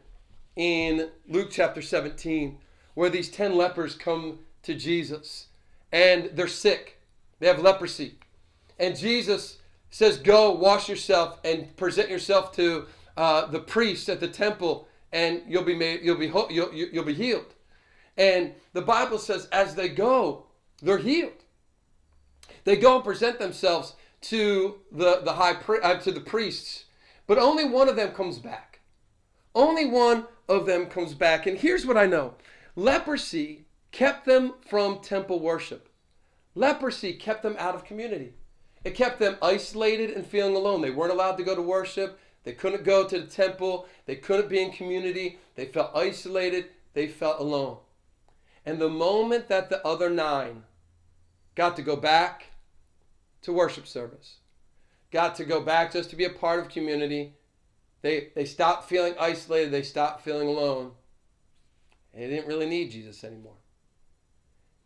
in Luke chapter 17 where these 10 lepers come to Jesus and they're sick. They have leprosy. And Jesus says, Go, wash yourself, and present yourself to uh, the priest at the temple, and you'll be made, you'll be you'll, you'll be healed. And the Bible says, as they go, they're healed. They go and present themselves to the the high uh, to the priests, but only one of them comes back. Only one of them comes back. And here's what I know: Leprosy kept them from temple worship. Leprosy kept them out of community. It kept them isolated and feeling alone. They weren't allowed to go to worship. They couldn't go to the temple. They couldn't be in community. They felt isolated. They felt alone. And the moment that the other nine got to go back to worship service, got to go back just to be a part of community, they, they stopped feeling isolated. They stopped feeling alone. They didn't really need Jesus anymore.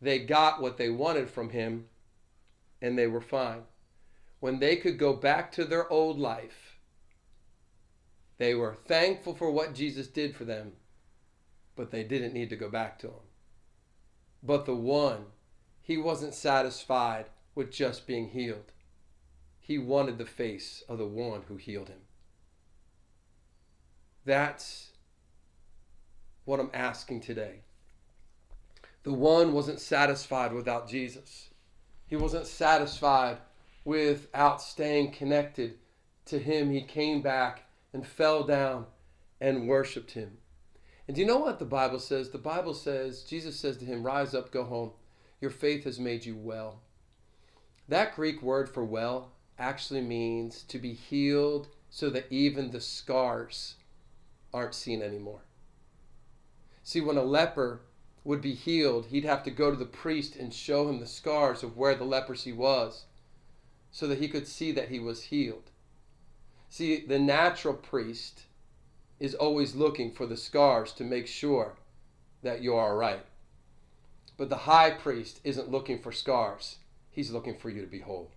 They got what they wanted from him and they were fine. When they could go back to their old life, they were thankful for what Jesus did for them, but they didn't need to go back to him. But the one, he wasn't satisfied with just being healed. He wanted the face of the one who healed him. That's what I'm asking today. The one wasn't satisfied without Jesus. He wasn't satisfied without staying connected to him. He came back and fell down and worshiped him. And do you know what the Bible says? The Bible says, Jesus says to him, Rise up, go home. Your faith has made you well. That Greek word for well actually means to be healed so that even the scars aren't seen anymore. See, when a leper would be healed, he'd have to go to the priest and show him the scars of where the leprosy was so that he could see that he was healed. See, the natural priest is always looking for the scars to make sure that you're right. But the high priest isn't looking for scars, he's looking for you to be whole.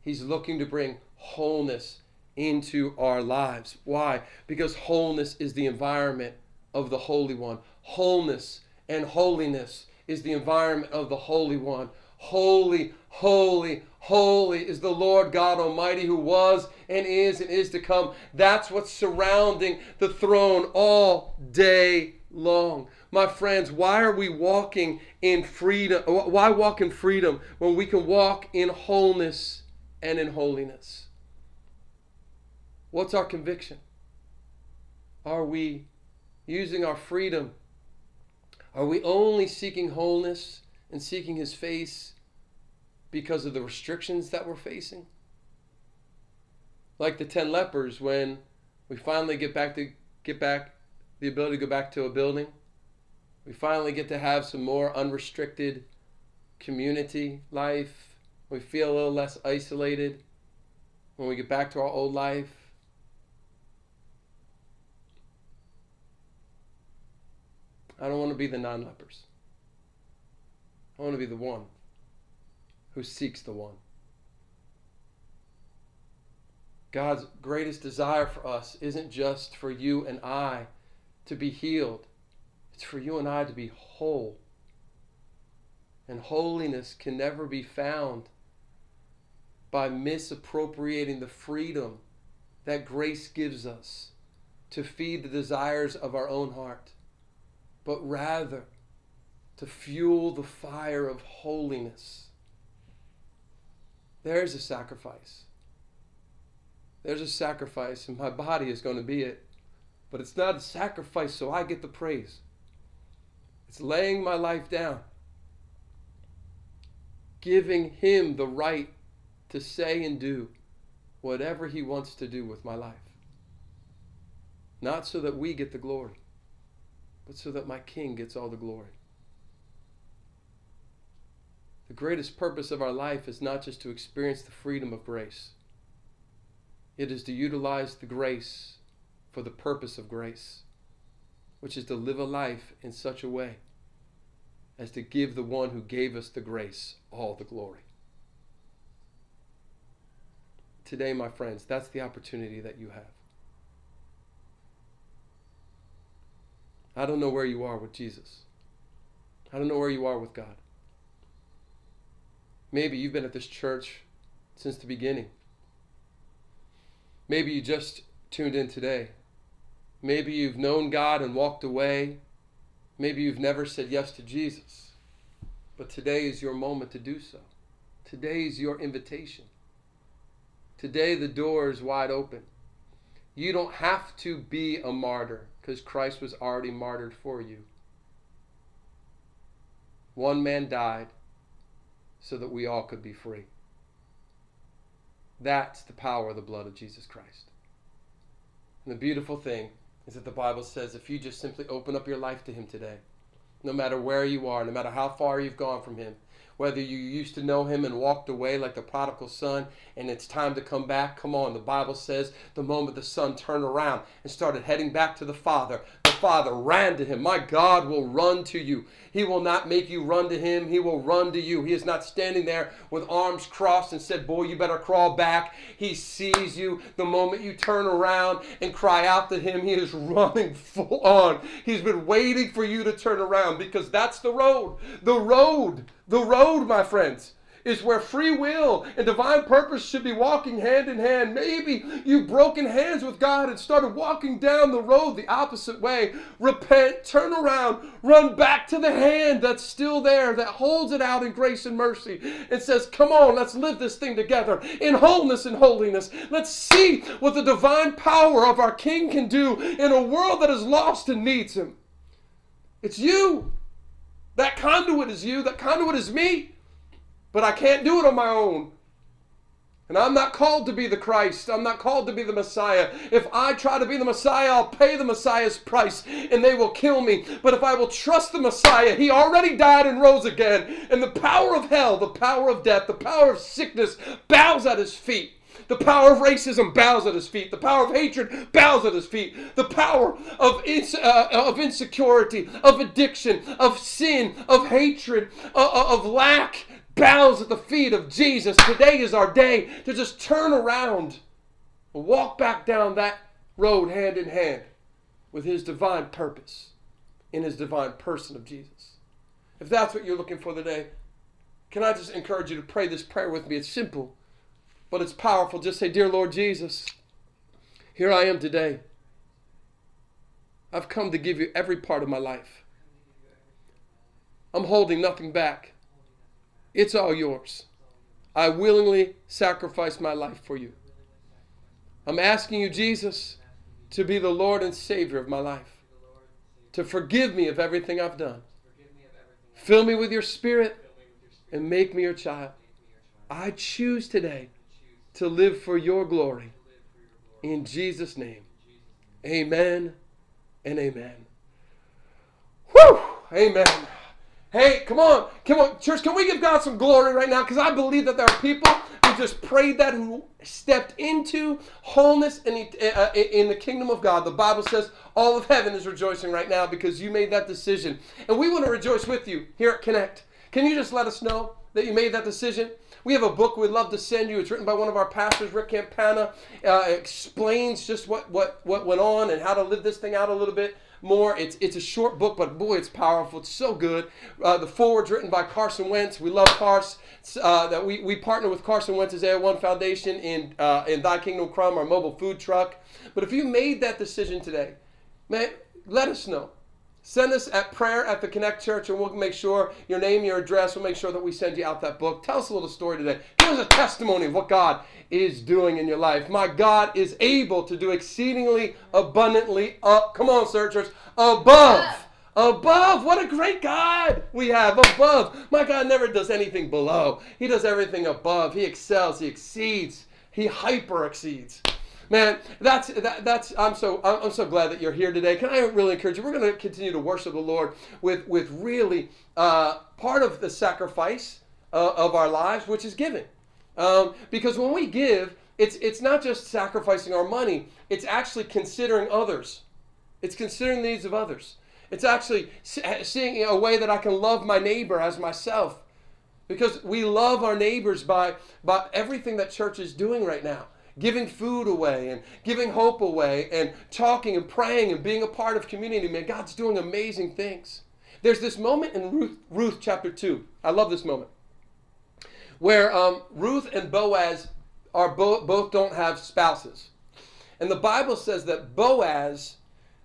He's looking to bring wholeness into our lives. Why? Because wholeness is the environment of the Holy One. Wholeness and holiness is the environment of the Holy One. Holy, holy, holy is the Lord God Almighty who was and is and is to come. That's what's surrounding the throne all day long. My friends, why are we walking in freedom? Why walk in freedom when we can walk in wholeness and in holiness? What's our conviction? Are we using our freedom? Are we only seeking wholeness and seeking His face because of the restrictions that we're facing? Like the 10 lepers, when we finally get back to get back the ability to go back to a building, we finally get to have some more unrestricted community life. We feel a little less isolated when we get back to our old life. I don't want to be the non lepers. I want to be the one who seeks the one. God's greatest desire for us isn't just for you and I to be healed, it's for you and I to be whole. And holiness can never be found by misappropriating the freedom that grace gives us to feed the desires of our own heart but rather to fuel the fire of holiness. There's a sacrifice. There's a sacrifice, and my body is going to be it. But it's not a sacrifice so I get the praise. It's laying my life down, giving Him the right to say and do whatever He wants to do with my life. Not so that we get the glory but so that my King gets all the glory. The greatest purpose of our life is not just to experience the freedom of grace, it is to utilize the grace for the purpose of grace, which is to live a life in such a way as to give the one who gave us the grace all the glory. Today, my friends, that's the opportunity that you have. I don't know where you are with Jesus. I don't know where you are with God. Maybe you've been at this church since the beginning. Maybe you just tuned in today. Maybe you've known God and walked away. Maybe you've never said yes to Jesus. But today is your moment to do so. Today is your invitation. Today the door is wide open. You don't have to be a martyr because Christ was already martyred for you. One man died so that we all could be free. That's the power of the blood of Jesus Christ. And the beautiful thing is that the Bible says if you just simply open up your life to Him today, no matter where you are, no matter how far you've gone from Him, whether you used to know him and walked away like the prodigal son and it's time to come back, come on. The Bible says the moment the son turned around and started heading back to the Father, the Father ran to him. My God will run to you. He will not make you run to him. He will run to you. He is not standing there with arms crossed and said, Boy, you better crawl back. He sees you the moment you turn around and cry out to him. He is running full on. He's been waiting for you to turn around because that's the road. The road the road, my friends, is where free will and divine purpose should be walking hand in hand. Maybe you've broken hands with God and started walking down the road the opposite way. Repent, turn around, run back to the hand that's still there, that holds it out in grace and mercy, and says, Come on, let's live this thing together in wholeness and holiness. Let's see what the divine power of our King can do in a world that is lost and needs Him. It's you. That conduit is you, that conduit is me. But I can't do it on my own. And I'm not called to be the Christ. I'm not called to be the Messiah. If I try to be the Messiah, I'll pay the Messiah's price and they will kill me. But if I will trust the Messiah, he already died and rose again. And the power of hell, the power of death, the power of sickness bows at his feet. The power of racism bows at his feet. The power of hatred bows at his feet. The power of, ins- uh, of insecurity, of addiction, of sin, of hatred, uh, uh, of lack bows at the feet of Jesus. Today is our day to just turn around and walk back down that road hand in hand with his divine purpose in his divine person of Jesus. If that's what you're looking for today, can I just encourage you to pray this prayer with me? It's simple but it's powerful. Just say, Dear Lord Jesus, here I am today. I've come to give you every part of my life. I'm holding nothing back. It's all yours. I willingly sacrifice my life for you. I'm asking you, Jesus, to be the Lord and Savior of my life, to forgive me of everything I've done. Fill me with your Spirit and make me your child. I choose today to live for your glory. In Jesus' name. Amen and amen. Whew! Amen. Hey, come on. Come on. Church, can we give God some glory right now? Because I believe that there are people who just prayed that, who stepped into wholeness in, uh, in the kingdom of God. The Bible says all of heaven is rejoicing right now because you made that decision. And we want to rejoice with you here at Connect. Can you just let us know that you made that decision? We have a book we'd love to send you. It's written by one of our pastors, Rick Campana. Uh, explains just what, what, what went on and how to live this thing out a little bit more. It's, it's a short book, but boy, it's powerful. It's so good. Uh, the foreword's written by Carson Wentz. We love Carson. Uh, that we, we partner with Carson Wentz's A1 Foundation in, uh, in Thy Kingdom Come, our mobile food truck. But if you made that decision today, man, let us know. Send us at prayer at the Connect Church, and we'll make sure your name, your address, we'll make sure that we send you out that book. Tell us a little story today. Give us a testimony of what God is doing in your life. My God is able to do exceedingly abundantly up. Come on, searchers. Above. Above. What a great God we have. Above. My God never does anything below. He does everything above. He excels. He exceeds. He hyper exceeds. Man, that's that, that's I'm so I'm so glad that you're here today. Can I really encourage you? We're going to continue to worship the Lord with with really uh, part of the sacrifice uh, of our lives, which is giving. Um, because when we give, it's it's not just sacrificing our money; it's actually considering others. It's considering the needs of others. It's actually seeing a way that I can love my neighbor as myself. Because we love our neighbors by, by everything that church is doing right now giving food away and giving hope away and talking and praying and being a part of community. Man, God's doing amazing things. There's this moment in Ruth, Ruth chapter 2. I love this moment. Where um, Ruth and Boaz are bo- both don't have spouses. And the Bible says that Boaz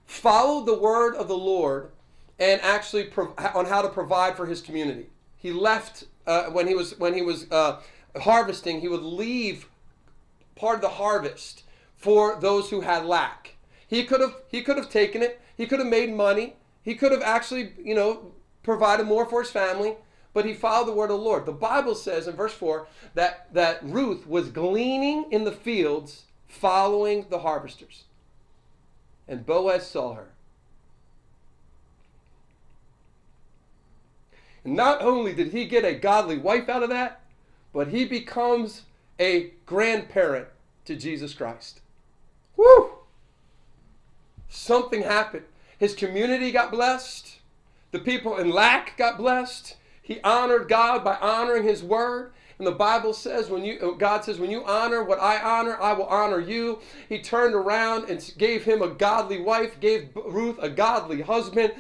followed the word of the Lord and actually on how to provide for his community. He left uh, when he was when he was uh, harvesting. He would leave part of the harvest for those who had lack. He could have he could have taken it. He could have made money. He could have actually, you know, provided more for his family, but he followed the word of the Lord. The Bible says in verse 4 that, that Ruth was gleaning in the fields following the harvesters. And Boaz saw her. And not only did he get a godly wife out of that, but he becomes a grandparent to Jesus Christ. Woo! Something happened. His community got blessed. The people in lack got blessed. He honored God by honoring his word. And the Bible says when you God says when you honor what I honor, I will honor you. He turned around and gave him a godly wife, gave Ruth a godly husband,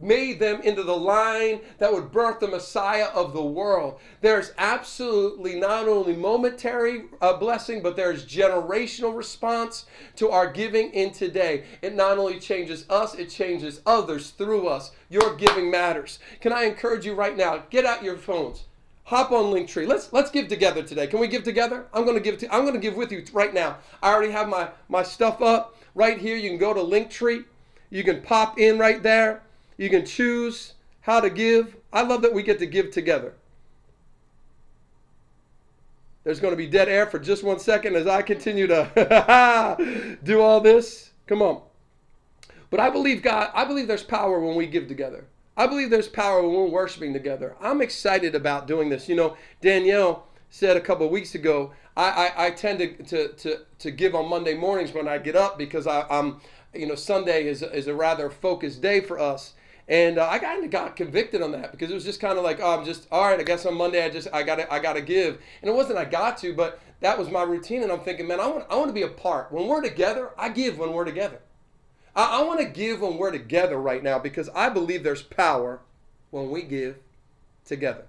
made them into the line that would birth the Messiah of the world. There's absolutely not only momentary uh, blessing, but there's generational response to our giving in today. It not only changes us, it changes others through us. Your giving matters. Can I encourage you right now? Get out your phones. Hop on Linktree. Let's let's give together today. Can we give together? I'm going to give to, I'm to give with you right now. I already have my my stuff up right here. You can go to Linktree. You can pop in right there you can choose how to give. I love that we get to give together. There's going to be dead air for just one second as I continue to do all this. Come on. But I believe God, I believe there's power when we give together. I believe there's power when we're worshiping together. I'm excited about doing this. You know, Danielle said a couple of weeks ago, I, I, I tend to, to, to, to, give on Monday mornings when I get up because I, I'm, you know, Sunday is, is a rather focused day for us. And uh, I kind of got convicted on that because it was just kind of like, oh, I'm just all right. I guess on Monday I just I got to I got to give, and it wasn't I got to, but that was my routine. And I'm thinking, man, I want I want to be a part. When we're together, I give when we're together. I, I want to give when we're together right now because I believe there's power when we give together.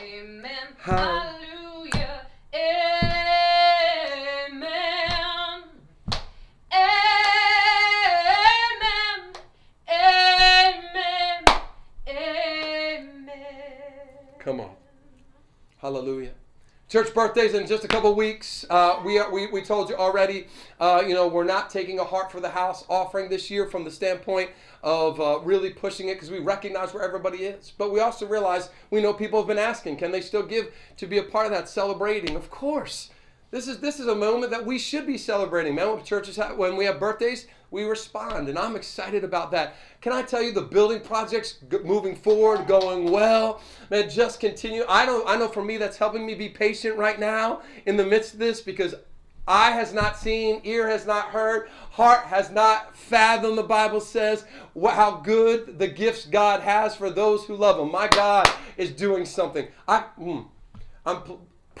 Amen. Hallelujah. Come on. Hallelujah. Church birthdays in just a couple weeks. Uh, we, we, we told you already, uh, you know, we're not taking a heart for the house offering this year from the standpoint of uh, really pushing it because we recognize where everybody is. But we also realize we know people have been asking, can they still give to be a part of that celebrating? Of course. This is this is a moment that we should be celebrating. Man, when churches have, when we have birthdays, we respond, and I'm excited about that. Can I tell you the building projects moving forward, going well? Man, just continue. I don't. I know for me, that's helping me be patient right now in the midst of this because eye has not seen, ear has not heard, heart has not fathomed. The Bible says how good the gifts God has for those who love Him. My God is doing something. I. Mm, I'm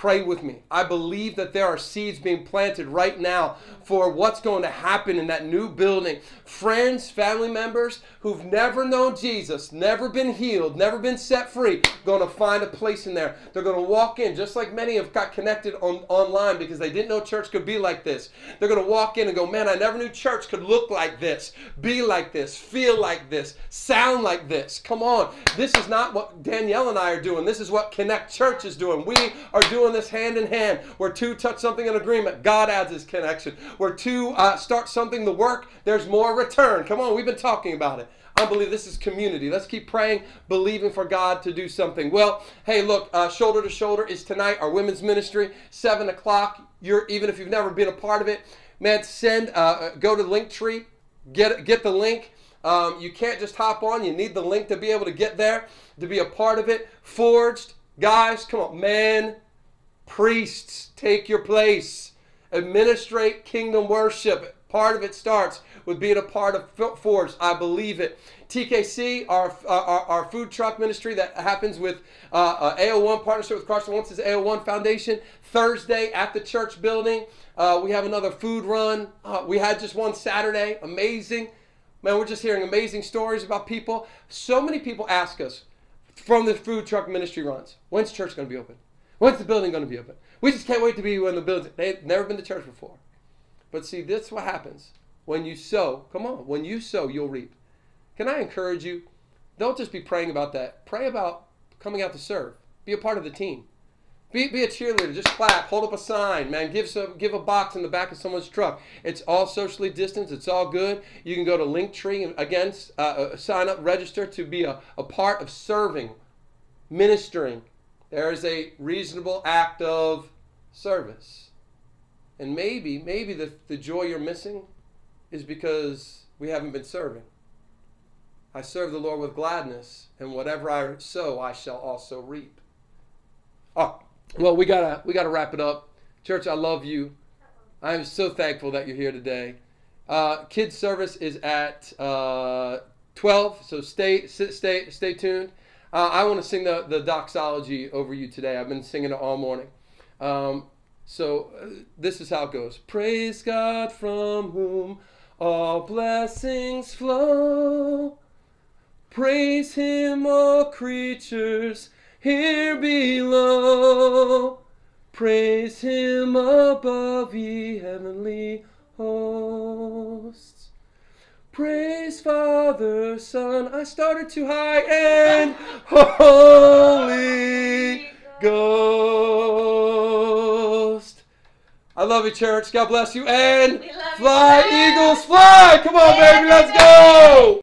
Pray with me. I believe that there are seeds being planted right now for what's going to happen in that new building. Friends, family members who've never known Jesus, never been healed, never been set free, going to find a place in there. They're going to walk in, just like many have got connected on, online because they didn't know church could be like this. They're going to walk in and go, Man, I never knew church could look like this, be like this, feel like this, sound like this. Come on. This is not what Danielle and I are doing. This is what Connect Church is doing. We are doing doing this hand in hand. Where two touch something in agreement, God adds his connection. Where two uh, start something to work, there's more return. Come on, we've been talking about it. I believe this is community. Let's keep praying, believing for God to do something. Well, hey, look, uh, shoulder to shoulder is tonight our women's ministry, seven o'clock. You're even if you've never been a part of it, man. Send, uh, uh go to the Linktree, get get the link. Um, you can't just hop on. You need the link to be able to get there, to be a part of it. Forged, guys, come on, man. Priests, take your place. Administrate kingdom worship. Part of it starts with being a part of Force. I believe it. TKC, our, our, our food truck ministry that happens with uh, uh, AO1 partnership with Carson Wentz's AO1 Foundation. Thursday at the church building, uh, we have another food run. Uh, we had just one Saturday. Amazing. Man, we're just hearing amazing stories about people. So many people ask us from the food truck ministry runs, when's church going to be open? When's the building going to be open? We just can't wait to be when the building. They've never been to church before. But see, this is what happens when you sow. Come on, when you sow, you'll reap. Can I encourage you? Don't just be praying about that. Pray about coming out to serve. Be a part of the team. Be, be a cheerleader. Just clap. Hold up a sign, man. Give some. Give a box in the back of someone's truck. It's all socially distanced. It's all good. You can go to Linktree and again uh, uh, sign up, register to be a, a part of serving, ministering. There is a reasonable act of service, and maybe maybe the the joy you're missing is because we haven't been serving. I serve the Lord with gladness, and whatever I sow, I shall also reap. Oh, well, we gotta we gotta wrap it up. Church, I love you. I am so thankful that you're here today. Uh, kids service is at uh, 12, so stay stay stay tuned. Uh, I want to sing the, the doxology over you today. I've been singing it all morning. Um, so uh, this is how it goes. Praise God from whom all blessings flow. Praise Him, all creatures here below. Praise him above, ye heavenly hosts. Praise Father, Son, I started too high, and Holy Ghost. I love you, church. God bless you, and love you, fly. Eagles, fly! Come on, baby, let's go!